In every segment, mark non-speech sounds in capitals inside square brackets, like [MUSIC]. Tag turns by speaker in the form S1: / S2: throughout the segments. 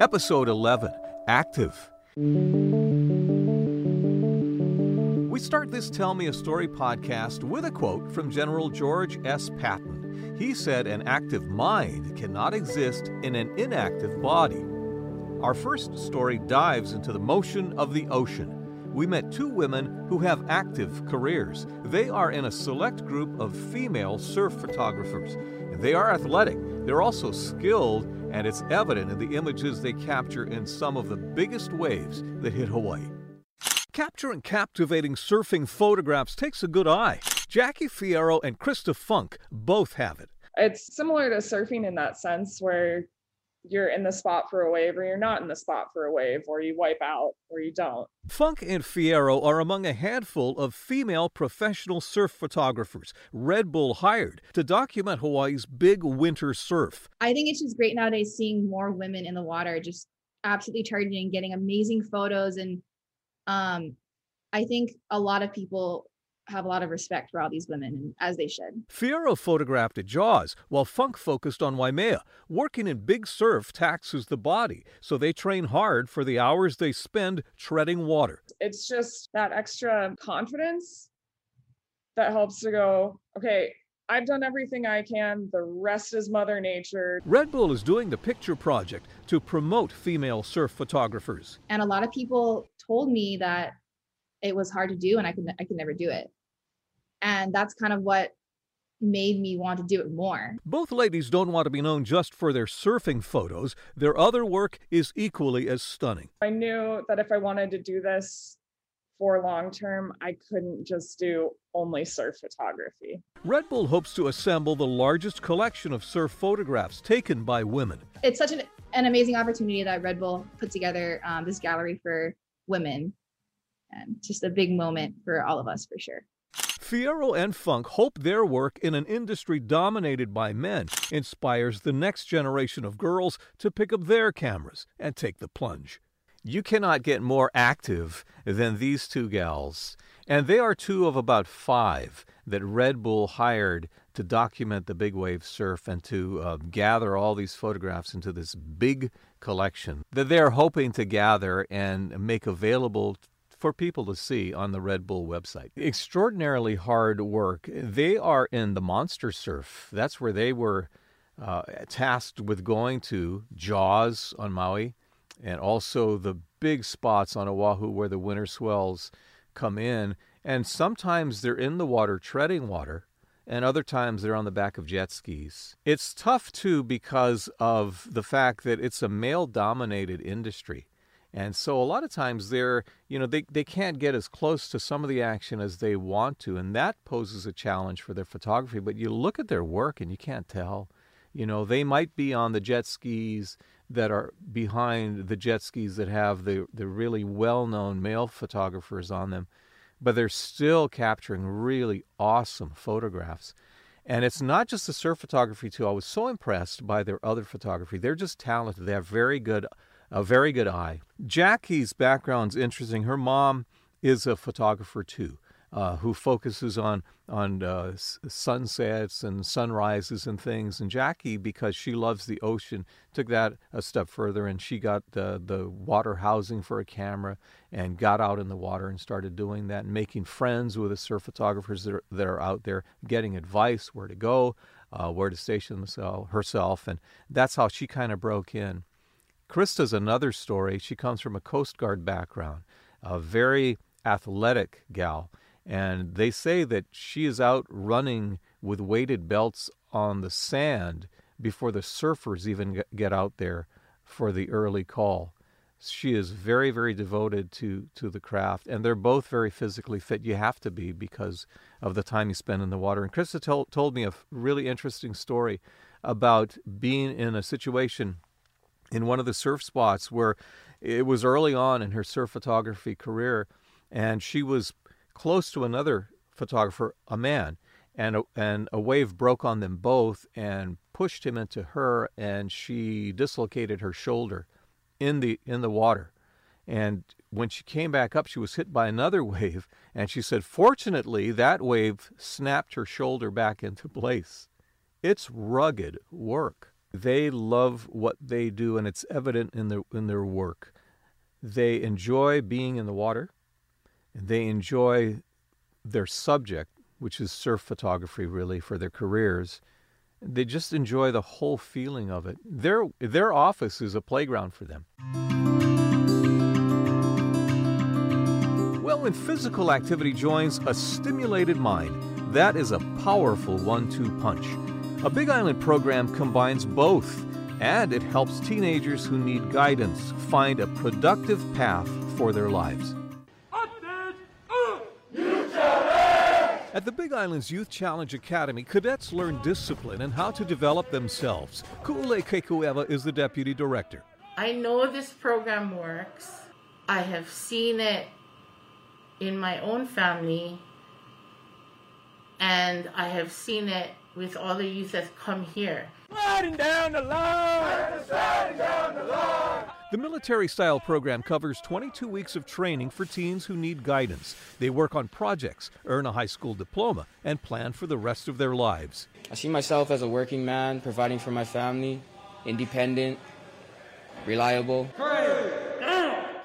S1: Episode 11 Active. We start this Tell Me a Story podcast with a quote from General George S. Patton. He said, An active mind cannot exist in an inactive body. Our first story dives into the motion of the ocean. We met two women who have active careers. They are in a select group of female surf photographers. They are athletic, they're also skilled, and it's evident in the images they capture in some of the biggest waves that hit Hawaii. Capturing captivating surfing photographs takes a good eye. Jackie Fierro and Krista Funk both have it.
S2: It's similar to surfing in that sense where you're in the spot for a wave or you're not in the spot for a wave or you wipe out or you don't.
S1: Funk and Fierro are among a handful of female professional surf photographers Red Bull hired to document Hawaii's big winter surf.
S3: I think it's just great nowadays seeing more women in the water just absolutely charging, and getting amazing photos and um I think a lot of people have a lot of respect for all these women, as they should.
S1: Fierro photographed at Jaws, while Funk focused on Waimea. Working in big surf taxes the body, so they train hard for the hours they spend treading water.
S2: It's just that extra confidence that helps to go, okay, I've done everything I can. The rest is Mother Nature.
S1: Red Bull is doing the picture project to promote female surf photographers.
S3: And a lot of people told me that it was hard to do and I could I could never do it and that's kind of what made me want to do it more.
S1: Both ladies don't want to be known just for their surfing photos. Their other work is equally as stunning.
S2: I knew that if I wanted to do this for long term, I couldn't just do only surf photography.
S1: Red Bull hopes to assemble the largest collection of surf photographs taken by women.
S3: It's such an, an amazing opportunity that Red Bull put together um, this gallery for women. And just a big moment for all of us, for sure.
S1: Fierro and Funk hope their work in an industry dominated by men inspires the next generation of girls to pick up their cameras and take the plunge. You cannot get more active than these two gals, and they are two of about five that Red Bull hired to document the big wave surf and to uh, gather all these photographs into this big collection that they're hoping to gather and make available for people to see on the Red Bull website. Extraordinarily hard work. They are in the monster surf. That's where they were uh, tasked with going to Jaws on Maui and also the big spots on Oahu where the winter swells come in. And sometimes they're in the water treading water, and other times they're on the back of jet skis. It's tough too because of the fact that it's a male dominated industry. And so a lot of times they're, you know, they, they can't get as close to some of the action as they want to. And that poses a challenge for their photography. But you look at their work and you can't tell. You know, they might be on the jet skis that are behind the jet skis that have the, the really well known male photographers on them, but they're still capturing really awesome photographs. And it's not just the surf photography, too. I was so impressed by their other photography. They're just talented. They have very good a very good eye. Jackie's background's interesting. Her mom is a photographer too, uh, who focuses on on uh, sunsets and sunrises and things. And Jackie, because she loves the ocean, took that a step further, and she got the the water housing for a camera and got out in the water and started doing that and making friends with the surf photographers that are, that are out there, getting advice where to go. Uh, where to station herself, and that's how she kind of broke in. Krista's another story. She comes from a Coast Guard background, a very athletic gal. And they say that she is out running with weighted belts on the sand before the surfers even get out there for the early call. She is very, very devoted to, to the craft, and they're both very physically fit. You have to be because of the time you spend in the water. And Krista told, told me a really interesting story about being in a situation in one of the surf spots where it was early on in her surf photography career, and she was close to another photographer, a man, and a, and a wave broke on them both and pushed him into her, and she dislocated her shoulder in the in the water. And when she came back up, she was hit by another [LAUGHS] wave, and she said, fortunately, that wave snapped her shoulder back into place. It's rugged work. They love what they do, and it's evident in their in their work. They enjoy being in the water. They enjoy their subject, which is surf photography, really for their careers. They just enjoy the whole feeling of it. Their their office is a playground for them. Well, when physical activity joins a stimulated mind, that is a powerful one two punch. A Big Island program combines both, and it helps teenagers who need guidance find a productive path for their lives. At the Big Islands Youth Challenge Academy, cadets learn discipline and how to develop themselves. Ku'ule Kekuewa is the deputy director.
S4: I know this program works. I have seen it in my own family, and I have seen it with all the youth that come here.
S1: Sliding down the line! Sliding down the line! The military style program covers 22 weeks of training for teens who need guidance. They work on projects, earn a high school diploma, and plan for the rest of their lives.
S5: I see myself as a working man, providing for my family, independent, reliable.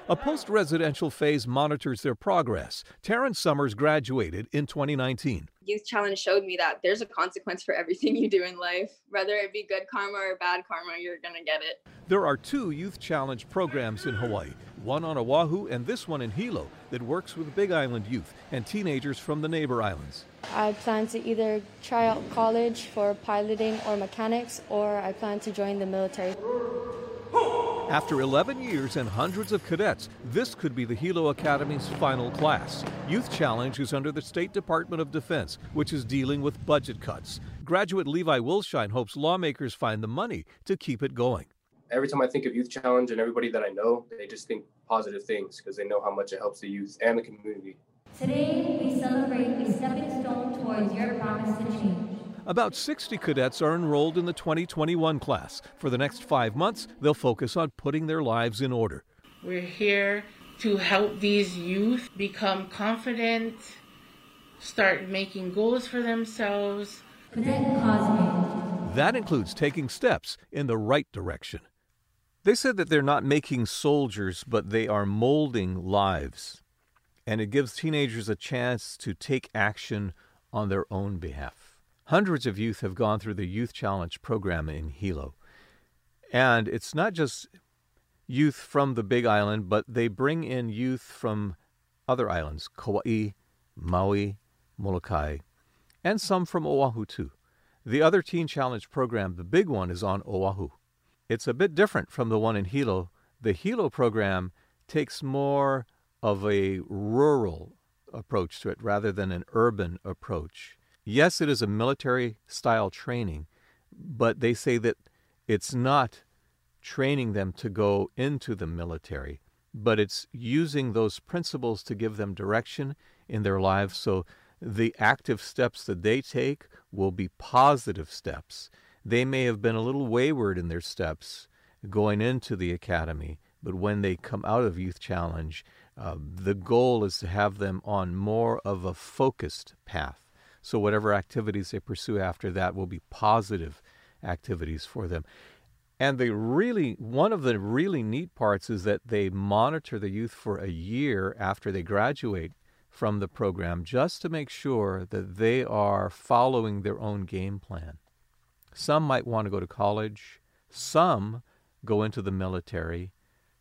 S1: A post residential phase monitors their progress. Taryn Summers graduated in 2019.
S6: Youth Challenge showed me that there's a consequence for everything you do in life. Whether it be good karma or bad karma, you're going to get it.
S1: There are two Youth Challenge programs in Hawaii one on Oahu and this one in Hilo that works with Big Island youth and teenagers from the neighbor islands.
S7: I plan to either try out college for piloting or mechanics, or I plan to join the military.
S1: After 11 years and hundreds of cadets, this could be the Hilo Academy's final class. Youth Challenge is under the State Department of Defense, which is dealing with budget cuts. Graduate Levi Wilshine hopes lawmakers find the money to keep it going.
S8: Every time I think of Youth Challenge and everybody that I know, they just think positive things because they know how much it helps the youth and the community.
S9: Today, we celebrate a stepping stone towards your promise to change.
S1: About 60 cadets are enrolled in the 2021 class. For the next five months, they'll focus on putting their lives in order.
S4: We're here to help these youth become confident, start making goals for themselves.
S1: That includes taking steps in the right direction. They said that they're not making soldiers, but they are molding lives. And it gives teenagers a chance to take action on their own behalf. Hundreds of youth have gone through the Youth Challenge program in Hilo. And it's not just youth from the Big Island, but they bring in youth from other islands Kauai, Maui, Molokai, and some from Oahu too. The other Teen Challenge program, the big one, is on Oahu. It's a bit different from the one in Hilo. The Hilo program takes more of a rural approach to it rather than an urban approach. Yes, it is a military style training, but they say that it's not training them to go into the military, but it's using those principles to give them direction in their lives so the active steps that they take will be positive steps. They may have been a little wayward in their steps going into the academy, but when they come out of Youth Challenge, uh, the goal is to have them on more of a focused path. So whatever activities they pursue after that will be positive activities for them. And the really one of the really neat parts is that they monitor the youth for a year after they graduate from the program just to make sure that they are following their own game plan. Some might want to go to college, some go into the military,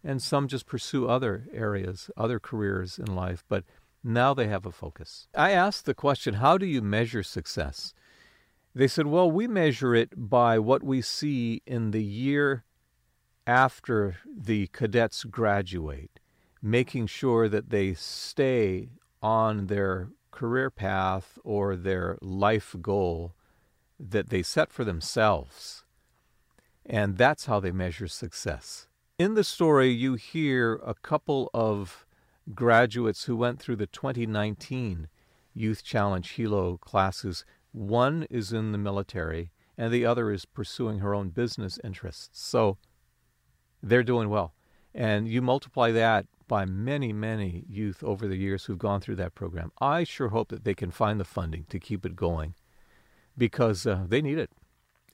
S1: and some just pursue other areas, other careers in life, but now they have a focus. I asked the question, how do you measure success? They said, well, we measure it by what we see in the year after the cadets graduate, making sure that they stay on their career path or their life goal that they set for themselves. And that's how they measure success. In the story, you hear a couple of graduates who went through the 2019 Youth Challenge Hilo classes. One is in the military, and the other is pursuing her own business interests. So they're doing well. And you multiply that by many, many youth over the years who've gone through that program. I sure hope that they can find the funding to keep it going because uh, they need it.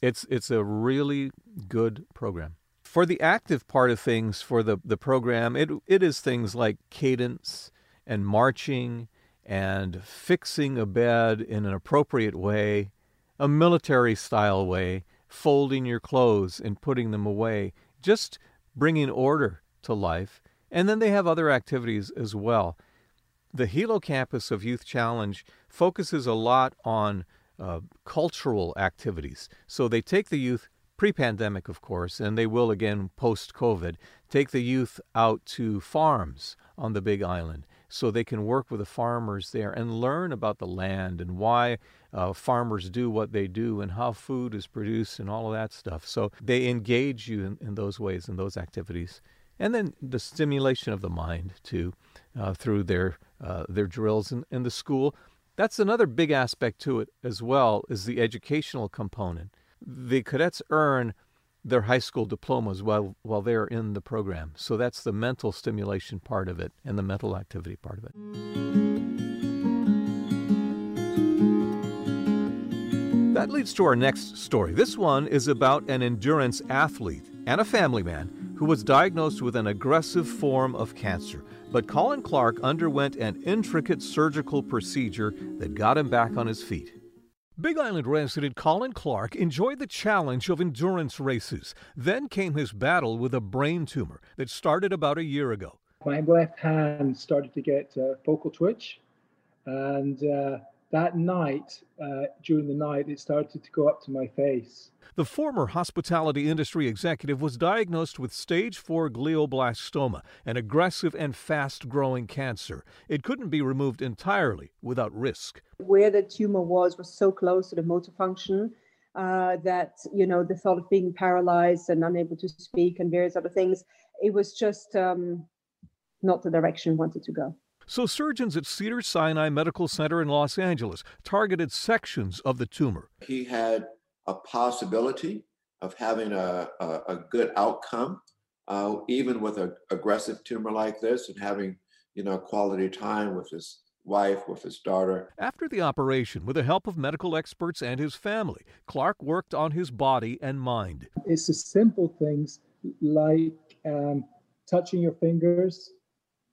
S1: It's it's a really good program. For the active part of things for the, the program, it it is things like cadence and marching and fixing a bed in an appropriate way, a military style way, folding your clothes and putting them away, just bringing order to life. And then they have other activities as well. The Hilo campus of Youth Challenge focuses a lot on uh, cultural activities. So they take the youth pre pandemic, of course, and they will again post COVID, take the youth out to farms on the Big Island so they can work with the farmers there and learn about the land and why uh, farmers do what they do and how food is produced and all of that stuff. So they engage you in, in those ways, and those activities. And then the stimulation of the mind, too, uh, through their, uh, their drills in, in the school. That's another big aspect to it as well, is the educational component. The cadets earn their high school diplomas while while they're in the program. So that's the mental stimulation part of it and the mental activity part of it. That leads to our next story. This one is about an endurance athlete and a family man who was diagnosed with an aggressive form of cancer. But Colin Clark underwent an intricate surgical procedure that got him back on his feet. Big Island resident Colin Clark enjoyed the challenge of endurance races. Then came his battle with a brain tumor that started about a year ago.
S10: My left hand started to get uh, focal twitch, and uh, that night, uh, during the night, it started to go up to my face.
S1: The former hospitality industry executive was diagnosed with stage 4 glioblastoma, an aggressive and fast growing cancer. It couldn't be removed entirely without risk.
S11: Where the tumor was was so close to the motor function uh, that, you know, the thought of being paralyzed and unable to speak and various other things, it was just um, not the direction wanted to go.
S1: So surgeons at Cedar Sinai Medical Center in Los Angeles targeted sections of the tumor.
S12: He had a possibility of having a, a, a good outcome, uh, even with an aggressive tumor like this, and having you know quality time with his wife, with his daughter.
S1: After the operation, with the help of medical experts and his family, Clark worked on his body and mind.
S10: It's the simple things like um, touching your fingers,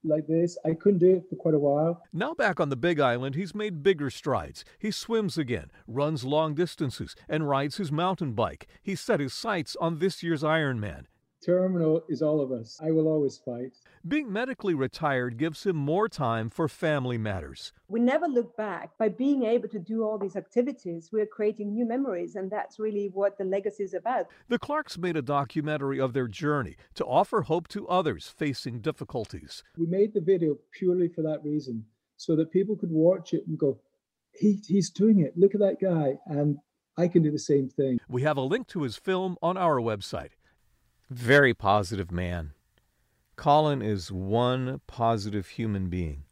S10: like this. I couldn't do it for quite a while.
S1: Now back on the Big Island, he's made bigger strides. He swims again, runs long distances, and rides his mountain bike. He's set his sights on this year's Ironman.
S10: Terminal is all of us. I will always fight.
S1: Being medically retired gives him more time for family matters.
S11: We never look back. By being able to do all these activities, we're creating new memories, and that's really what the legacy is about.
S1: The Clarks made a documentary of their journey to offer hope to others facing difficulties.
S10: We made the video purely for that reason, so that people could watch it and go, he, he's doing it. Look at that guy. And I can do the same thing.
S1: We have a link to his film on our website. Very positive man. Colin is one positive human being.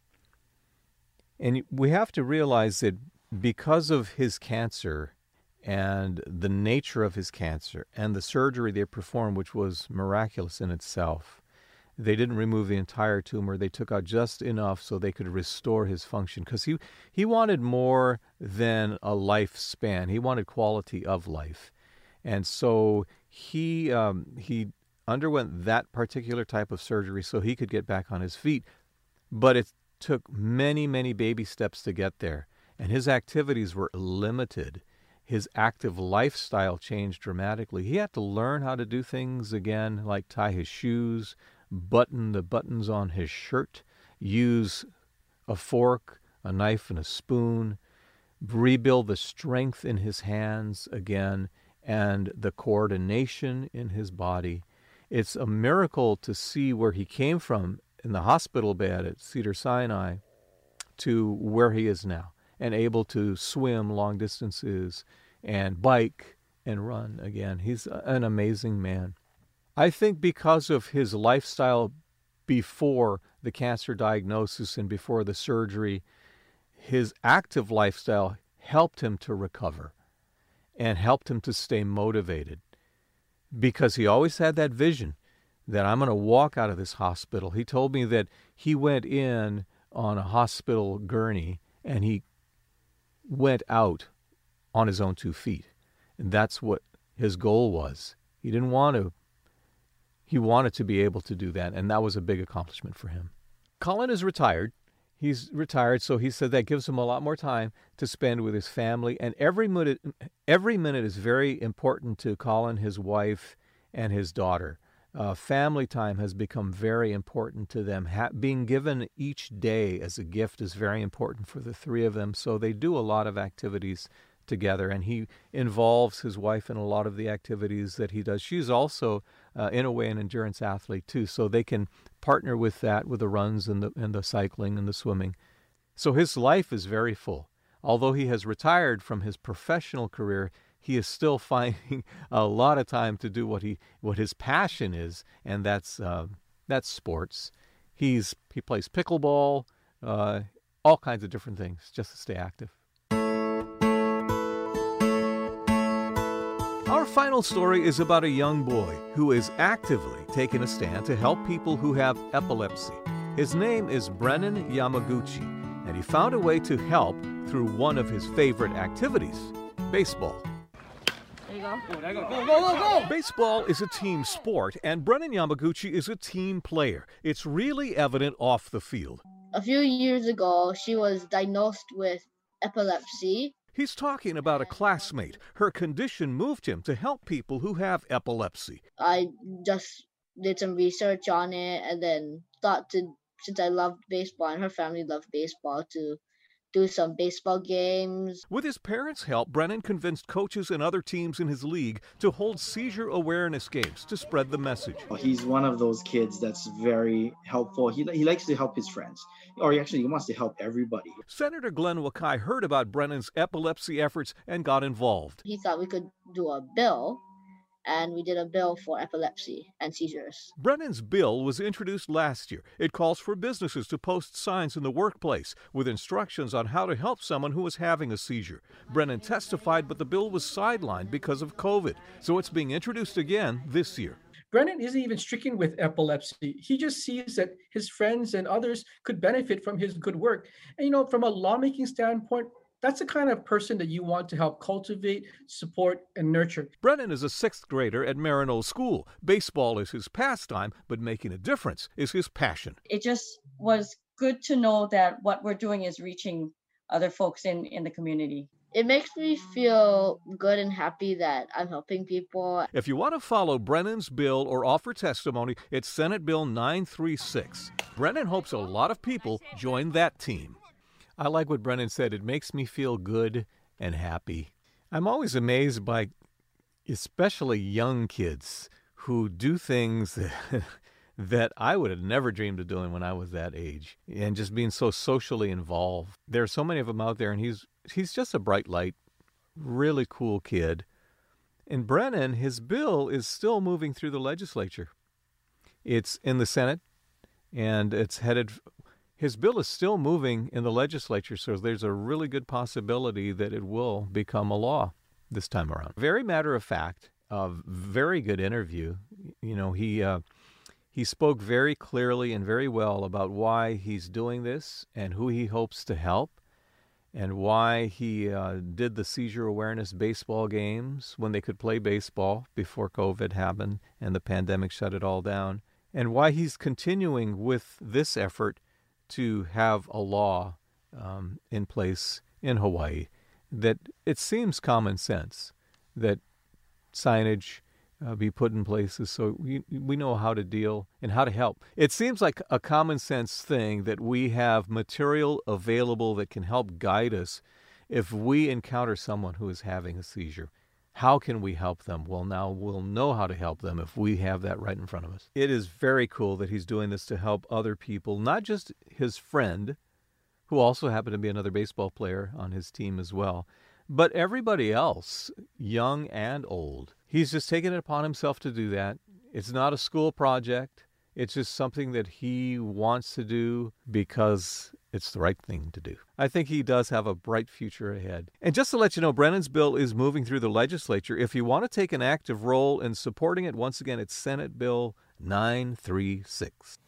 S1: And we have to realize that because of his cancer and the nature of his cancer and the surgery they performed, which was miraculous in itself, they didn't remove the entire tumor. They took out just enough so they could restore his function because he, he wanted more than a lifespan. He wanted quality of life. And so he um, he underwent that particular type of surgery so he could get back on his feet. But it took many, many baby steps to get there, and his activities were limited. His active lifestyle changed dramatically. He had to learn how to do things again, like tie his shoes, button the buttons on his shirt, use a fork, a knife, and a spoon, rebuild the strength in his hands again and the coordination in his body. It's a miracle to see where he came from in the hospital bed at Cedar Sinai to where he is now and able to swim long distances and bike and run again. He's an amazing man. I think because of his lifestyle before the cancer diagnosis and before the surgery, his active lifestyle helped him to recover and helped him to stay motivated because he always had that vision that I'm going to walk out of this hospital. He told me that he went in on a hospital gurney and he went out on his own two feet. And that's what his goal was. He didn't want to. He wanted to be able to do that, and that was a big accomplishment for him. Colin is retired. He's retired, so he said that gives him a lot more time to spend with his family. And every minute, every minute is very important to Colin, his wife, and his daughter. Uh, family time has become very important to them. Ha- being given each day as a gift is very important for the three of them. So they do a lot of activities together, and he involves his wife in a lot of the activities that he does. She's also, uh, in a way, an endurance athlete too, so they can partner with that with the runs and the and the cycling and the swimming. So his life is very full. Although he has retired from his professional career, he is still [LAUGHS] finding a lot of time to do what he what his passion is, and that's uh, that's sports. He's he plays pickleball, uh, all kinds of different things just to stay active. Final story is about a young boy who is actively taking a stand to help people who have epilepsy. His name is Brennan Yamaguchi, and he found a way to help through one of his favorite activities baseball.
S13: There you go. Go, go, go, go, go!
S1: Baseball is a team sport, and Brennan Yamaguchi is a team player. It's really evident off the field.
S13: A few years ago, she was diagnosed with epilepsy.
S1: He's talking about a classmate. Her condition moved him to help people who have epilepsy.
S13: I just did some research on it and then thought to, since I loved baseball and her family loved baseball, to do some baseball games.
S1: With his parents' help, Brennan convinced coaches and other teams in his league to hold seizure awareness games to spread the message.
S14: He's one of those kids that's very helpful. He, he likes to help his friends, or he actually wants to help everybody.
S1: Senator Glenn Wakai heard about Brennan's epilepsy efforts and got involved.
S13: He thought we could do a bill and we did a bill for epilepsy and seizures.
S1: Brennan's bill was introduced last year. It calls for businesses to post signs in the workplace with instructions on how to help someone who is having a seizure. Brennan testified, but the bill was sidelined because of COVID, so it's being introduced again this year.
S15: Brennan isn't even stricken with epilepsy. He just sees that his friends and others could benefit from his good work. And, you know, from a lawmaking standpoint, that's the kind of person that you want to help cultivate, support, and nurture.
S1: Brennan is a sixth grader at Maryknoll School. Baseball is his pastime, but making a difference is his passion.
S16: It just was good to know that what we're doing is reaching other folks in, in the community.
S13: It makes me feel good and happy that I'm helping people.
S1: If you want to follow Brennan's bill or offer testimony, it's Senate Bill 936. Brennan hopes a lot of people join that team. I like what Brennan said. It makes me feel good and happy. I'm always amazed by especially young kids who do things [LAUGHS] that, I would have never dreamed of doing when I was that age and just being so socially involved. There are so many of them out there and he's he's just a bright light, really cool kid. And Brennan, his bill is still moving through the legislature. It's in the Senate and it's headed his bill is still moving in the legislature, so there's a really good possibility that it will become a law this time around. Very matter of fact, a very good interview. You know, he uh, he spoke very clearly and very well about why he's doing this and who he hopes to help, and why he uh, did the seizure awareness baseball games when they could play baseball before COVID happened and the pandemic shut it all down, and why he's continuing with this effort to have a law um, in place in Hawaii that it seems common sense that signage uh, be put in places so we, we know how to deal and how to help. It seems like a common sense thing that we have material available that can help guide us if we encounter someone who is having a seizure. How can we help them? Well, now we'll know how to help them if we have that right in front of us. It is very cool that he's doing this to help other people, not just his friend, who also happened to be another baseball player on his team as well, but everybody else, young and old. He's just taken it upon himself to do that. It's not a school project. It's just something that he wants to do because it's the right thing to do. I think he does have a bright future ahead. And just to let you know, Brennan's bill is moving through the legislature. If you want to take an active role in supporting it, once again, it's Senate Bill 936.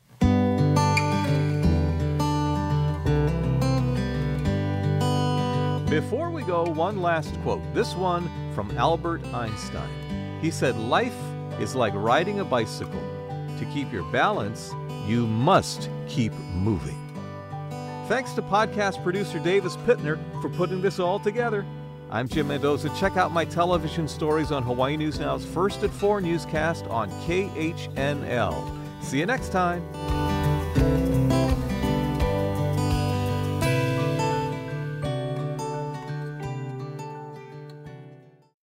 S1: Before we go, one last quote. This one from Albert Einstein. He said, Life is like riding a bicycle. To keep your balance, you must keep moving. Thanks to podcast producer Davis Pittner for putting this all together. I'm Jim Mendoza. Check out my television stories on Hawaii News Now's First at 4 newscast on KHNL. See you next time.